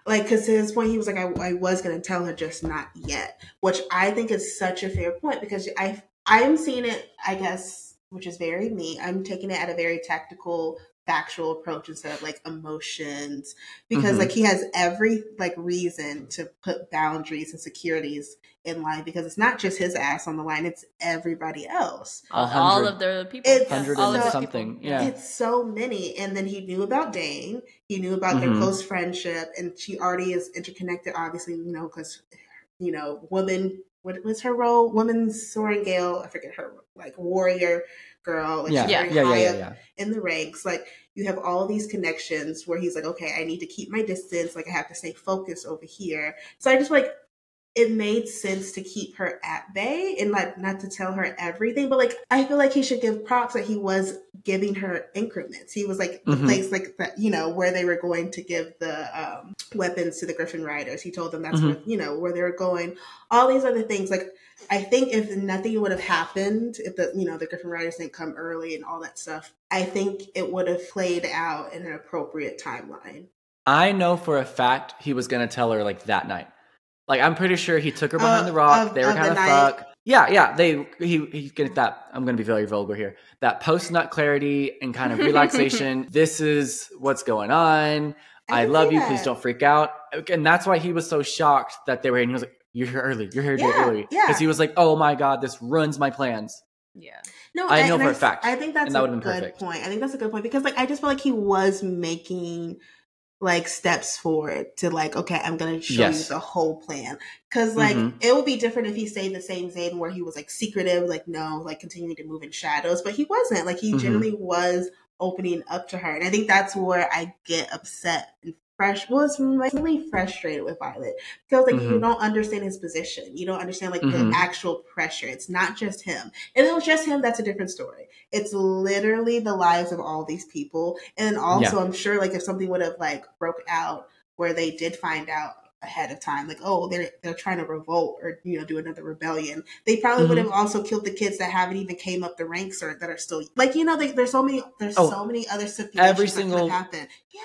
Like, because to his point, he was like, I, I was going to tell her, just not yet, which I think is such a fair point because I I'm seeing it, I guess, which is very me. I'm taking it at a very tactical, factual approach instead of like emotions because Mhm. like he has every like reason to put boundaries and securities in line because it's not just his ass on the line; it's everybody else. All, all of the people. It's Hundred all and of something, yeah. It's so many. And then he knew about Dain. He knew about their Mhm. close friendship. And she already is interconnected, obviously, you know, because, you know, woman, what was her role? Woman's Sorrengail, I forget her, like warrior girl. Like Yeah, she's yeah, very yeah, high yeah, up yeah. in the ranks. Like you have all these connections where he's like, okay, I need to keep my distance. Like I have to stay focused over here. So I just like it made sense to keep her at bay and like not to tell her everything. But like I feel like he should give props that he was giving her increments. He was like the Mhm. place like that, you know, where they were going to give the um, weapons to the Griffin Riders. He told them that's Mhm. where you know where they were going. All these other things like. I think if nothing would have happened, if the you know the Griffin Riders didn't come early and all that stuff, I think it would have played out in an appropriate timeline. I know for a fact he was gonna tell her like that night. Like I'm pretty sure he took her behind Uh, the rock. of- they were kind of fuck. Yeah, yeah. They he he get that. I'm gonna be very vulgar here. That post nut clarity and kind of relaxation. this is what's going on. I, can love you. that. Please don't freak out. And that's why he was so shocked that they were here. And he was like, "You're here early. You're here Yeah, early." yeah. Because he was like, "Oh my god, this ruins my plans." Yeah. No, I know and for a s- fact, I think that's and that a would've good perfect. point. I think that's a good point because, like, I just feel like he was making like steps forward to like, okay, I'm gonna show Yes. you the whole plan. Because like, Mhm. it would be different if he stayed the same Xaden where he was like secretive, like no, like continuing to move in shadows, but he wasn't. Like, he Mhm. generally was opening up to her, and I think that's where I get upset and fresh was really frustrated with Violet because like you Mhm. don't understand his position, you don't understand like Mhm. the actual pressure. It's not just him. If it was just him, that's a different story. It's literally the lives of all these people, and also I'm sure like if something would have like broke out where they did find out ahead of time, like oh they're they're trying to revolt or you know do another rebellion, they probably would Mhm. have also killed the kids that haven't even came up the ranks or that are still like you know they, there's so many there's Oh, so many other stipulations every that could single- happen. Yeah,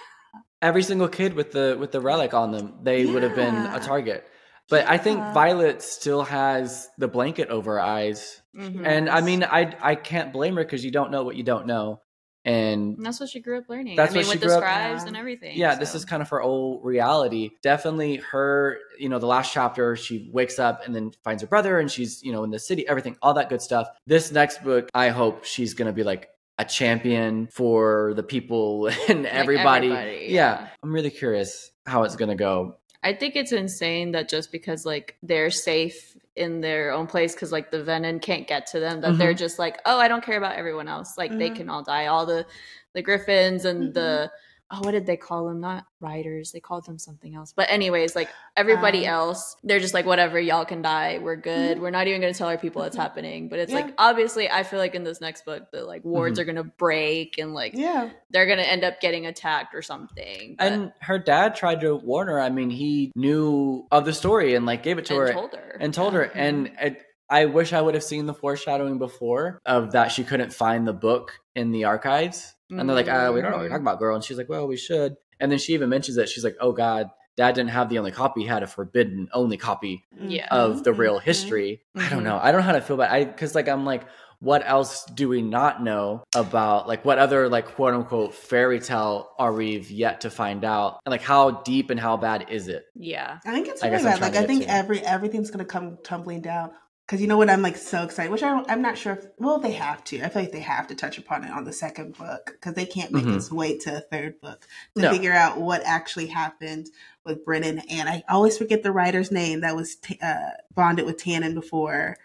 Every single kid with the with the relic on them, they would have been a target. But I think Violet still has the blanket over her eyes. Mhm. And I mean, I I can't blame her because you don't know what you don't know, and And that's what she grew up learning. That's I mean, what she with the grew up- scribes Yeah. and everything. yeah, this is kind of her old reality. Definitely, her. You know, the last chapter, she wakes up and then finds her brother, and she's you know in the city, everything, all that good stuff. This next book, I hope she's gonna be like a champion for the people and everybody. everybody, yeah. yeah. I'm really curious how it's gonna go. I think it's insane that just because like they're safe in their own place because like the venom can't get to them, that Mm-hmm. they're just like, oh, I don't care about everyone else. Like they Mhm. can all die. All the the griffins and Mhm. the oh, what did they call them? Not writers. They called them something else. But anyways, like everybody Um, else, they're just like, whatever, y'all can die. We're good. Mhm. We're not even going to tell our people it's Mhm. happening. But it's Yeah. like, obviously, I feel like in this next book, the like wards Mhm. are going to break and like Yeah. they're going to end up getting attacked or something. But, And her dad tried to warn her. I mean, he knew of the story and like gave it to and her told her. and told Yeah. her. And it, I wish I would have seen the foreshadowing before of that she couldn't find the book in the archives. And they're like, uh, we don't know what you're Mhm. talking about, girl. And she's like, well, we should. And then she even mentions that She's like, oh God, dad didn't have the only copy. He had a forbidden only copy Yeah. of the real Mhm. history. I don't Mhm. know. I don't know how to feel about I because like I'm like, what else do we not know about like what other like quote unquote fairy tale are we yet to find out? And like how deep and how bad is it? Yeah. I think it's really I'm bad. Like I think to. every everything's gonna come tumbling down. Because you know what, I'm like so excited. Which I don't, I'm not sure if well they have to. I feel like they have to touch upon it on the second book because they can't make Mhm. us wait to a third book to No. figure out what actually happened with Brennan. And I always forget the writer's name that was t- uh, bonded with Tannen before.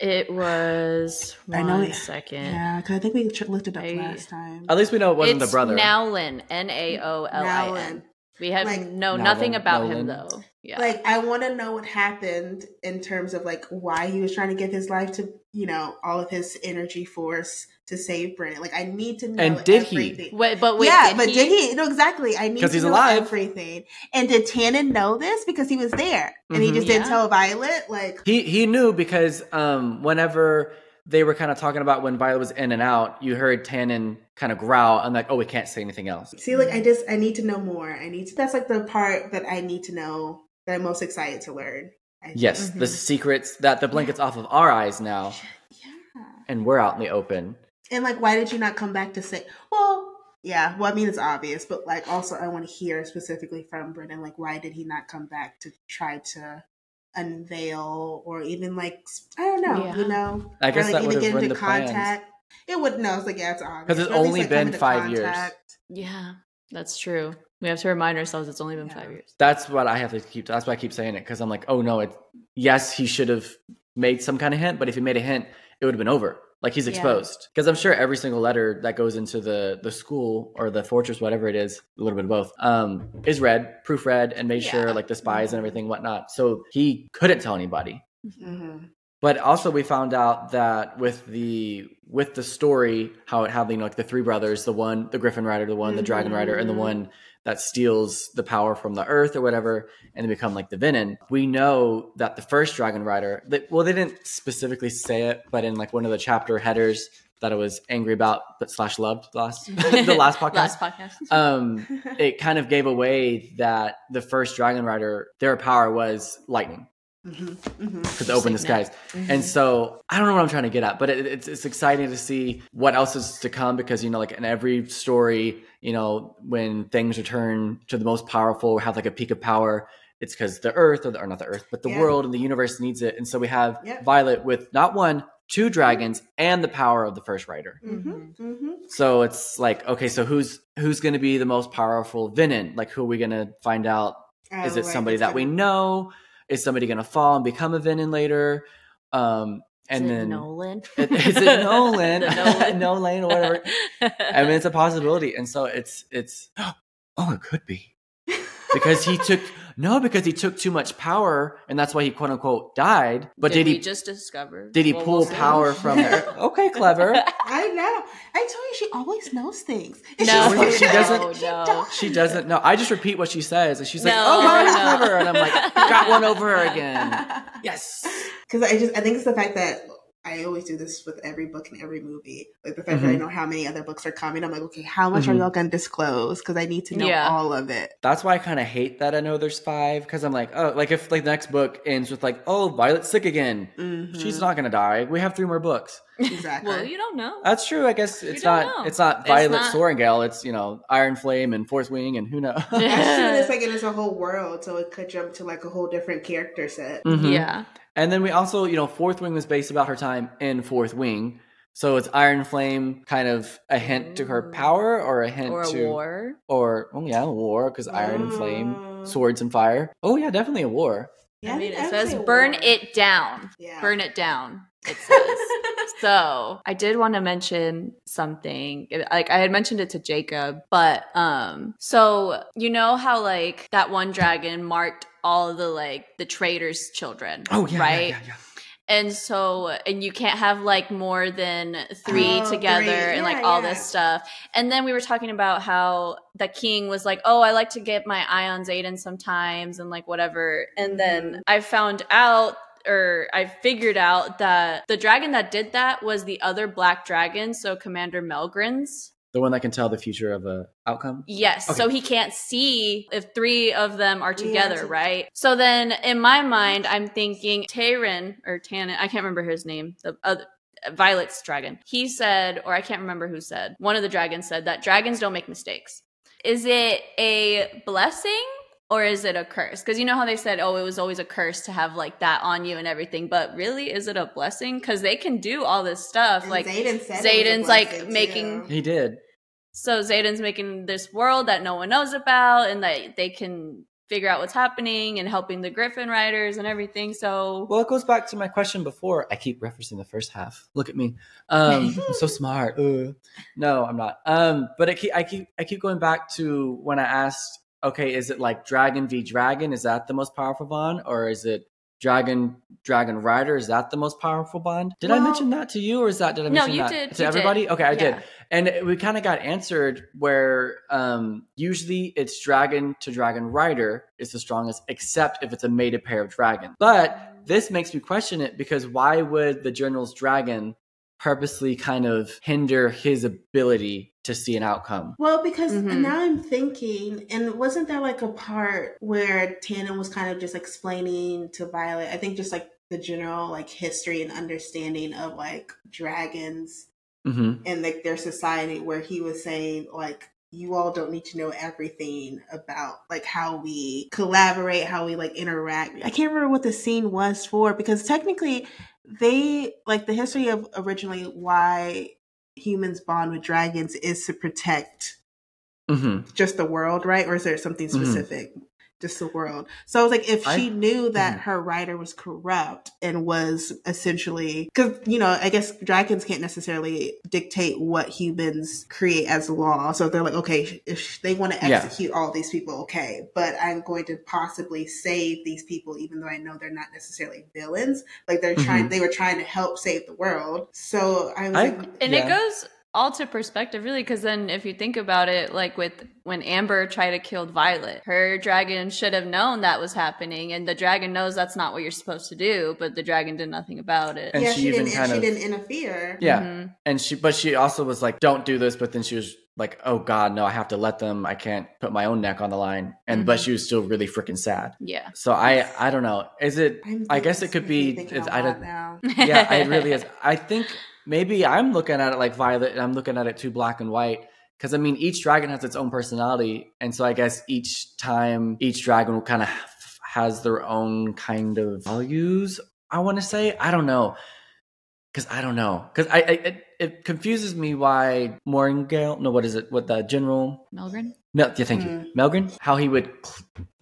It was I know it- second. Yeah, because I think we tr- looked it up I- last time. At least we know it wasn't it's the brother. Naolin, N A O L I N. Naolin. We have Like- know Naolin, nothing about him though. Yeah. Like I want to know what happened in terms of like why he was trying to give his life to you know all of his energy force to save Brennan. Like I need to know. And did he? Wait, but wait, yeah, did but he, did he? No, exactly. I need 'Cause to he's know alive. everything. And did Tannen know this because he was there and he Mhm. just didn't tell Violet? Like, He he knew because um whenever they were kind of talking about when Violet was in and out, you heard Tannen kind of growl and like, oh, we can't say anything else. see, like I just I need to know more. I need to. That's like the part that I need to know that I'm most excited to learn. I think. Yes, the Mhm. secrets that the blanket's off of our eyes now, Yeah. and we're out in the open. And like, why did you not come back to say? Well, yeah. Well, I mean, it's obvious, but like, also, I want to hear specifically from Brennan. Like, why did he not come back to try to unveil or even like I don't know, Yeah. you know, I guess or, like, that would even have get ruined into the plans. contact. It would no. It's like yeah, it's obvious 'Cause it's Or at least, only like, been into five years. Yeah, that's true. We have to remind ourselves it's only been Yeah. five years. That's what I have to keep. That's why I keep saying it because I'm like, oh no, it. Yes, he should have made some kind of hint, but if he made a hint, it would have been over. Like he's exposed. Because I'm sure every single letter that goes into the the school or the fortress, whatever it is, a little bit of both, um, is read, proofread, and made Yeah. sure like the spies and everything, whatnot. So he couldn't tell anybody. Mhm. But also, we found out that with the with the story, how it had you know like the three brothers, the one, the Griffin Rider, the one, the Dragon Rider, and the Mhm. one that steals the power from the Earth or whatever, and they become like the Venom. We know that the first Dragon Rider, that, well, they didn't specifically say it, but in like one of the chapter headers that I was angry about, but slash loved last the last podcast. Last podcast. um, it kind of gave away that the first Dragon Rider, their power was lightning Mhm. Mhm. because open the Signal. skies. Mhm. And so I don't know what I'm trying to get at, but it, it's it's exciting to see what else is to come because you know, like in every story, you know, when things return to the most powerful or have like a peak of power, it's because the Earth or, the, or not the Earth, but the Yeah. world and the universe needs it. And so we have Yep. Violet with not one, two dragons and the power of the first rider. Mhm. Mhm. So it's like, okay, so who's who's going to be the most powerful Venom? Like, who are we going to find out is Oh, it right, somebody that we gonna- know? Is somebody going to fall and become a Venom later? Um, and Is then Nolan. is it Nolan? Nolan. Nolan or whatever. I mean, it's a possibility, and so it's it's. Oh, it could be because he took no, because he took too much power, and that's why he quote unquote died. But did, we he just discover? did he Well, pull we'll see. power from her? Okay, clever. I know. I told you she always knows things. And No, she's- she doesn't- no, She no. She doesn't know. I just repeat what she says, and she's like, "Oh, wow, no. clever," and I'm like, "Got one over her again." Yes. Because I just I think it's the fact that I always do this with every book and every movie. Like the fact that I Mhm. know how many other books are coming. I'm like, okay, how much Mhm. are y'all gonna disclose? Because I need to know Yeah. all of it. That's why I kind of hate that I know there's five because I'm like, oh, like if like the next book ends with like, oh, Violet's sick again. Mhm. She's not gonna die. We have three more books. exactly. Well, you don't know. That's true. I guess it's don't not. know. It's not It's Violet not- Sorrengail. It's you know Iron Flame and Fourth Wing and who knows. That's true. and It's like it is a whole world, so it could jump to like a whole different character set. Mhm. Yeah. And then we also, you know, Fourth Wing was based about her time in Fourth Wing. So it's Iron Flame kind of a hint to her mm. power or a hint Or a to war. or oh yeah, war because Iron and Flame, Oh. swords and fire. Oh yeah, definitely a war. Yeah, I mean, think it says burn war. it down. Yeah. Burn it down. It says. so I did want to mention something. Like I had mentioned it to Jacob, but um, so you know how like that one dragon marked all the like the traitors' children. Oh yeah, right. yeah, yeah, yeah. And so, and you can't have like more than three Oh, together three. and like all yeah. this stuff. And then we were talking about how the king was like, Oh, I like to get my eye on Xaden sometimes and like whatever. And then Mhm. I found out or I figured out that the dragon that did that was the other black dragon. So Commander Melgren's. The one that can tell the future of a outcome. Yes. Okay. So he can't see if three of them are Yeah, together, to- right? So then in my mind, I'm thinking Tayrin or Tannen, I can't remember his name, the other. Violet's dragon. He said, or I can't remember who said, one of the dragons said that dragons don't make mistakes. Is it a blessing or is it a curse? Because you know how they said, oh, it was always a curse to have like that on you and everything. But really, is it a blessing? Because they can do all this stuff. And like Xaden said it was a Xaden's, like, blessing, making- He did. so Xaden's making this world that no one knows about, and that they can figure out what's happening and helping the Griffin riders and everything. So Well, it goes back to my question before. I keep referencing the first half. Look at me. Um, I'm so smart. Ugh. No, I'm not. Um, but I keep, I keep I keep going back to when I asked, okay, is it like dragon v dragon? Is that the most powerful bond, or is it dragon dragon rider? Is that the most powerful bond? Did I mention that to you, or is that did I No, mention you that did, to you everybody? did. Okay, I Yeah. did. And we kind of got answered where um, usually it's dragon to dragon rider is the strongest, except if it's a mated pair of dragons. But this makes me question it because why would the general's dragon purposely kind of hinder his ability to see an outcome? Well, because Mhm. now I'm thinking, and wasn't there like a part where Tannen was kind of just explaining to Violet? I think just like the general like history and understanding of like dragons hmm and like their society, where he was saying like you all don't need to know everything about like how we collaborate, how we like interact. I can't remember what the scene was for because technically they like the history of originally why humans bond with dragons is to protect hmm just the world, right? Or is there something Mhm. specific? Just the world. So I was like, if she I- knew that Mhm. her rider was corrupt and was essentially, because, you know, I guess dragons can't necessarily dictate what humans create as law. So they're like, okay, if they want to Yeah. execute all these people, okay, but I'm going to possibly save these people, even though I know they're not necessarily villains. Like they're trying, Mhm. they were trying to help save the world. So I was I- like, and Yeah. it goes all to perspective really because then if you think about it like with when amber tried to kill violet her dragon should have known that was happening and the dragon knows that's not what you're supposed to do but the dragon did nothing about it And yeah, she she, even didn't, kind she of- didn't interfere. Yeah. Mhm. And she, but she also was like, don't do this. But then she was like, oh God, no, I have to let them. I can't put my own neck on the line. And, but Mhm. she was still really freaking sad. yeah So I, I don't know. Is it, I'm guess it could be, thinking it's, a I don't, now. yeah, it really is. I think maybe I'm looking at it like Violet and I'm looking at it too black and white. Because I mean, each dragon has its own personality. And so I guess each time each dragon kind of has their own kind of values, I want to say. I don't know. Because I don't know. Because I, I it, it confuses me why Morngale, no, what is it? What the general? melgren Mel, yeah, thank you. Mm. Melgren? How he would.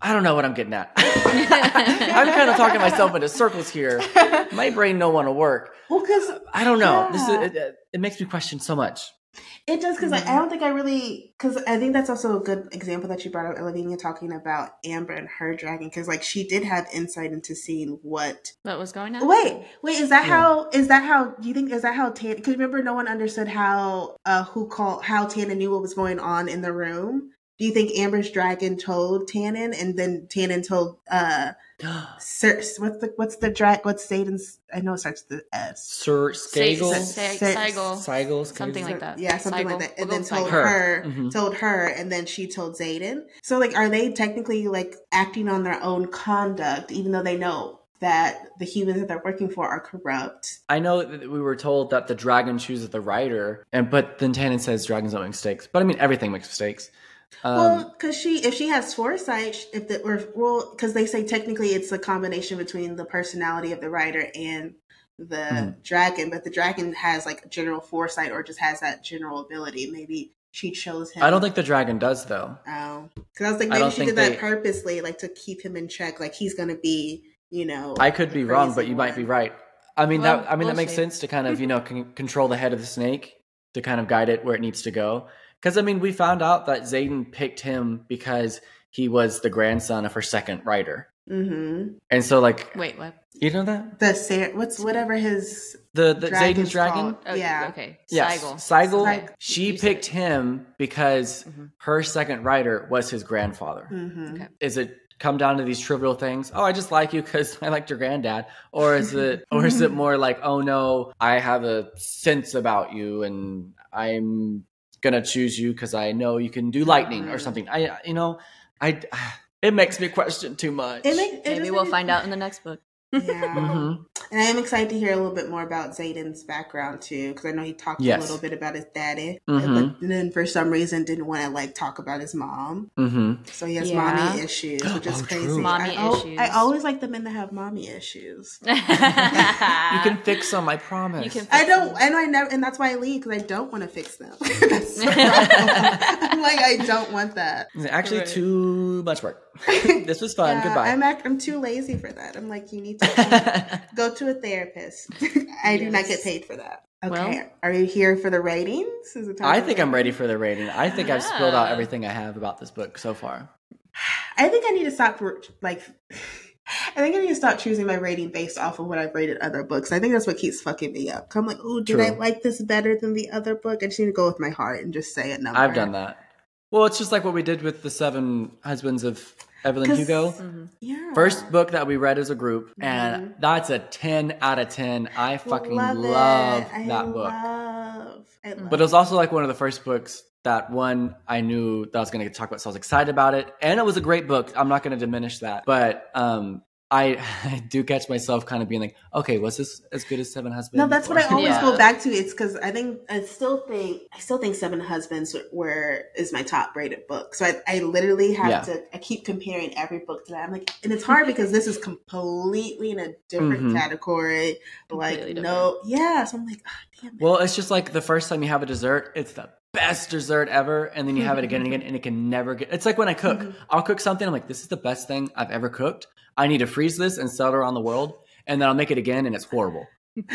I don't know what I'm getting at. I'm kind of talking myself into circles here. My brain don't want to work. well, because I don't know. This is, it, it, it makes me question so much. it does. Because Mhm. I don't think I really. Because I think that's also a good example that you brought up, Lavinia, talking about Amber and her dragon. Because like she did have insight into seeing what. what was going on Wait, wait. Is that Yeah. how? Is that how? Do you think is that how Tan? Because remember, no one understood how. Uh, who called? How Tana knew what was going on in the room. Do you think Amber's dragon told Tannen, and then Tannen told uh, Sir? What's the what's the drag? What's Satan's? I know it starts with the S. Sir Sa- Skagel? Sa- Sa- Sgaeyl. Sgaeyls? Something like that. Yeah, something Sgaeyl. like that. And We'll then told Sgaeyl. her, Mhm. told her, and then she told Xaden. So, like, are they technically like acting on their own conduct, even though they know that the humans that they're working for are corrupt? I know that we were told that the dragon chooses the rider, and but then Tannen says dragons don't make mistakes. But I mean, everything makes mistakes. Um, well, because she, if she has foresight, if the or well, because they say technically it's a combination between the personality of the writer and the Mhm. dragon, but the dragon has like general foresight or just has that general ability. Maybe she chose him. I don't think the dragon does though. Oh, because I was like, maybe she did that they- purposely, like to keep him in check. Like he's gonna be, you know. I could be wrong, but you might be right. I mean Well, that. I mean we'll that makes see. sense to kind of you know con- control the head of the snake to kind of guide it where it needs to go. Because I mean, we found out that Xaden picked him because he was the grandson of her second writer, Mm-hmm. and so like Wait, what? you know that The Sa- what's whatever his the the Dragon's Xaden's dragon. Oh, Yeah. Okay. Yes, Sgaeyl. Sgaeyl. Sgaeyl. She You picked him because Mhm. her second writer was his grandfather. Mm-hmm. Okay. Is it come down to these trivial things? Oh, I just like you because I liked your granddad, or is it, or is it more like, oh no, I have a sense about you and I'm gonna choose you because I know you can do lightning or Mhm. something? I, you know, I. It makes me question too much. It make, it Maybe we'll find out in the next book. Yeah. Mhm. And I am excited to hear a little bit more about Xaden's background too, because I know he talked Yes. a little bit about his daddy, Mhm. but then for some reason didn't want to like talk about his mom. Mm-hmm. So he has Yeah. mommy issues, which is Oh, crazy. true. Mommy I, issues. I always like the men that have mommy issues. You can fix them, I promise. You can I fix don't, them. and I never, and that's why I leave because I don't want to fix them. That's the. I'm like, I don't want that. It's Actually, Right. too much work. this was fun. Yeah, Goodbye. I'm act- I'm too lazy for that. I'm like, you need to go to a therapist. I do not get paid for that. Okay, Well- are you here for the ratings? Is it time I think I'm ready for the rating. I think I've spilled out ah. everything I have about this book so far. I think I need to stop like. I think I need to stop choosing my rating based off of what I've rated other books. I think that's what keeps fucking me up. I'm like, oh, did I like this better than the other book? I just need to go with my heart and just say a number. I've done that. Well, it's just like what we did with the seven husbands of Evelyn Hugo. Mhm. Yeah. First book that we read as a group, and Mhm. that's a 10 out of 10. I fucking Love love, it. I that book. Love, I love But it was also like one of the first books that one I knew that I was going to talk about, so I was excited about it, and it was a great book. I'm not going to diminish that, but um, I, I do catch myself kind of being like, okay, was this as good as Seven Husbands? No, that's what I always Yeah. go back to. It's because I think I still think I still think Seven Husbands were is my top rated book. So I, I literally have Yeah. to I keep comparing every book to that. I'm like, and it's hard because this is completely in a different Mhm. category. Like Completely no, yeah. So I'm like, ah, damn it. Well, it's just like the first time you have a dessert, it's the best dessert ever, and then you have it again and again, and it can never get. It's like when I cook, Mhm. I'll cook something. I'm like, this is the best thing I've ever cooked. I need to freeze this and sell it around the world, and then I'll make it again, and it's horrible.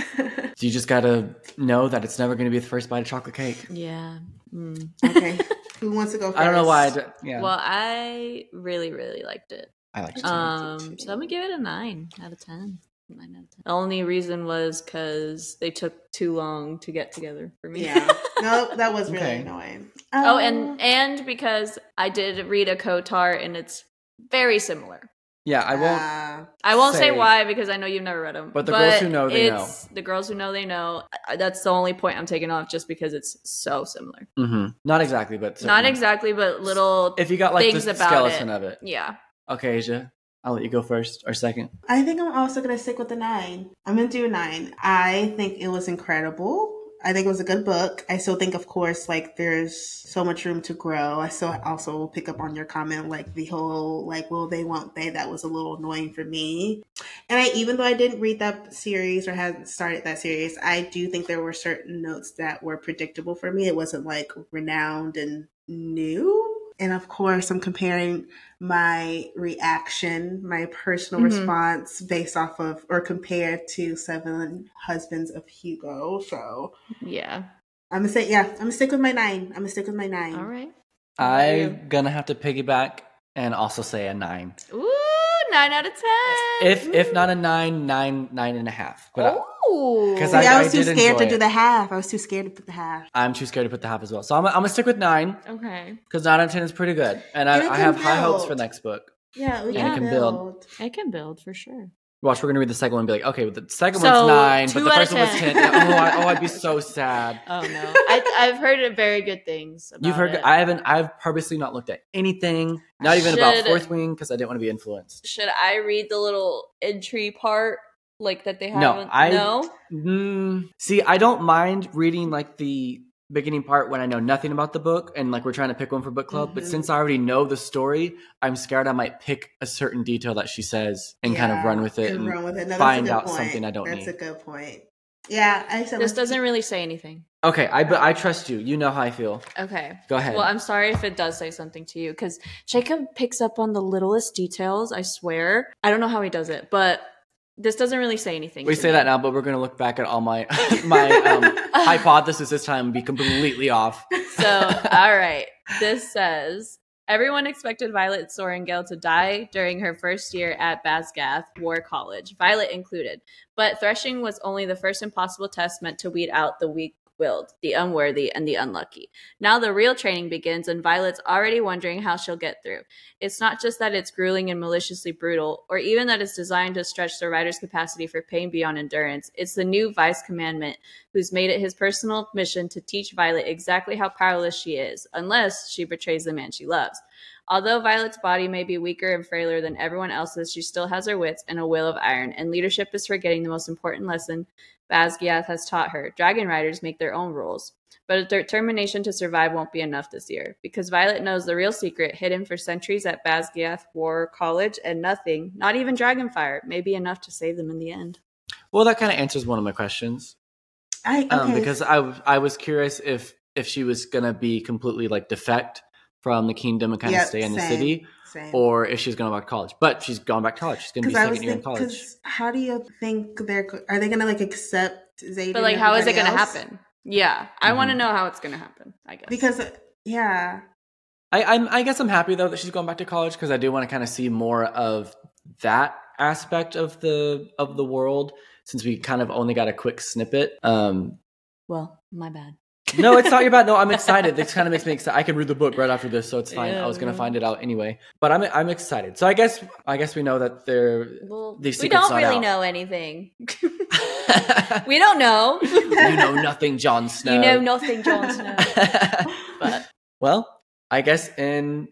So you just gotta know that it's never going to be the first bite of chocolate cake. Yeah. Mm. okay, who wants to go first? I don't know why. I d- yeah, Well, I really, really liked it. I like. it. Um, so I'm gonna give it a nine out of ten. Nine out. The only reason was because they took too long to get together for me. Yeah, no, that was really Okay. annoying. oh, Um, and and because I did read ACOTAR and it's very similar. yeah, I won't. uh, I won't say, Say- why because I know you've never read them. But the girls who know, they know. The girls who know, they know. That's the only point I'm taking off, just because it's so similar. mhm. Not exactly, but Not exactly, but little. If you got like things the about skeleton it. of it. yeah. Okay, Asia, I'll let you go first or second. I think I'm also gonna stick with the nine. I'm gonna do a nine. I think it was incredible. I think it was a good book. I still think, of course, like there's so much room to grow. I still also pick up on your comment, like the whole like will they won't they. That was a little annoying for me. And I, even though I didn't read that series or hadn't started that series, I do think there were certain notes that were predictable for me. It wasn't like renowned and new. And of course, I'm comparing my reaction, my personal Mhm. response based off of or compared to Seven Husbands of Hugo. So Yeah. I'm gonna say, yeah, I'm gonna stick with my nine. I'm gonna stick with my nine. All right. I'm gonna have to piggyback and also say a nine. Ooh, nine out of ten. If if not a nine, nine, nine and a half. But I- oh, 'Cause See, I- I, I was too scared to do the half. I was too scared to put the half. I'm too scared to put the half as well. So I'm, I'm gonna stick with nine okay. because nine out of ten is pretty good, and And I, I can have high hopes for next book. Yeah, we And it can, can build. build. It can build for sure. Watch, we're gonna read the second one and be like, okay, well, the second So, one's nine, but the first one was 10. Yeah, oh, I, oh, I'd be so sad. Oh no, I, I've heard very good things. About You've heard? It. I haven't. I've purposely not looked at anything, not even about Fourth Wing, because I didn't want to be influenced. Should I read the little entry part like that they have? No, I- no. Mm, see, I don't mind reading like the beginning part when I know nothing about the book and like we're trying to pick one for book club. But Mhm. since I already know the story, I'm scared I might pick a certain detail that she says and kind of run with it and and run with it. No, find out point. something I don't know. That's need. a good point. Yeah, I said This doesn't really say anything. Okay, I but I trust you. You know how I feel. Okay. Go ahead. Well, I'm sorry if it does say something to you because Jacob picks up on the littlest details. I swear. I don't know how he does it, but this doesn't really say anything. We to say me. that now, but we're gonna look back at all my my um, hypothesis this time and be completely off. So, all right. This says everyone expected Violet Sorrengail to die during her first year at Basgiath War College, Violet included. But threshing was only the first impossible test meant to weed out the weak willed, the unworthy, and the unlucky. Now the real training begins, and Violet's already wondering how she'll get through. It's not just that it's grueling and maliciously brutal, or even that it's designed to stretch the writer's capacity for pain beyond endurance. It's the new vice commandment who's made it his personal mission to teach Violet exactly how powerless she is, unless she betrays the man she loves. Although Violet's body may be weaker and frailer than everyone else's, she still has her wits and a will of iron, and leadership is forgetting the most important lesson Basgiath has taught her. Dragon riders make their own rules. But a determination to survive won't be enough this year, because Violet knows the real secret hidden for centuries at Basgiath War College, and nothing, not even Dragonfire, may be enough to save them in the end. Well, that kind of answers one of my questions. I okay. um, because I was curious if if she was gonna be completely like defect from the kingdom and kind of Yep, stay in the city, same. or if she's going back to college. But she's gone back to college. She's gonna be second was year in college. how do you think they're are they gonna like accept Xaden? But like, how is it going to happen? Yeah, I want to know how it's going to happen. I guess Because uh, yeah, I I'm, I guess I'm happy though that she's going back to college because I do want to kind of see more of that aspect of the of the world since we kind of only got a quick snippet. Um, Well, my bad. No, it's not your bad. No, I'm excited. This kind of makes me excited. I can read the book right after this, so it's fine. Yeah, I was gonna find it out anyway, but I'm I'm excited. So I guess I guess we know that they're Well, These we don't really out. know anything. we don't know. you know nothing, Jon Snow. You know nothing, Jon Snow. But well, I guess in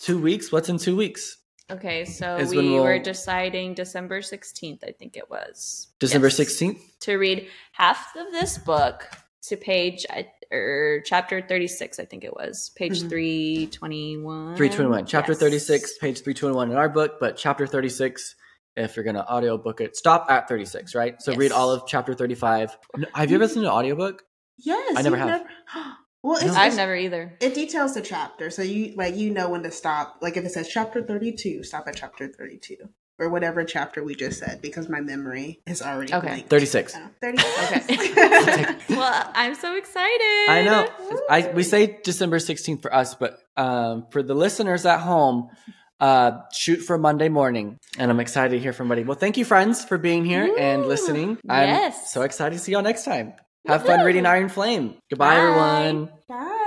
two weeks. What's in two weeks? okay, so we when were deciding December sixteenth. I think it was December Yes. sixteenth. to read half of this book to page or chapter thirty six. I think it was page Mhm. three twenty one. Three twenty one. Chapter thirty six, page three twenty one in our book, but chapter thirty six. If you're gonna audiobook it, stop at thirty six, right? So read all of chapter thirty five. Have you ever listened to an audiobook? yes, I never you've have. well, it's, No. I've it's- never either. It details the chapter, so you like you know when to stop. Like if it says chapter thirty two, stop at chapter thirty two or whatever chapter we just said because my memory is already Okay. blank. 36. So, Thirty. Okay. well, I'm so excited. I know. I we say December 16th for us, but um, for the listeners at home, uh, shoot for Monday morning. And I'm excited to hear from everybody. Well, thank you, friends, for being here and listening. I'm Yes. so excited to see y'all next time. Have fun reading Iron Flame. Goodbye, Bye. everyone. Bye.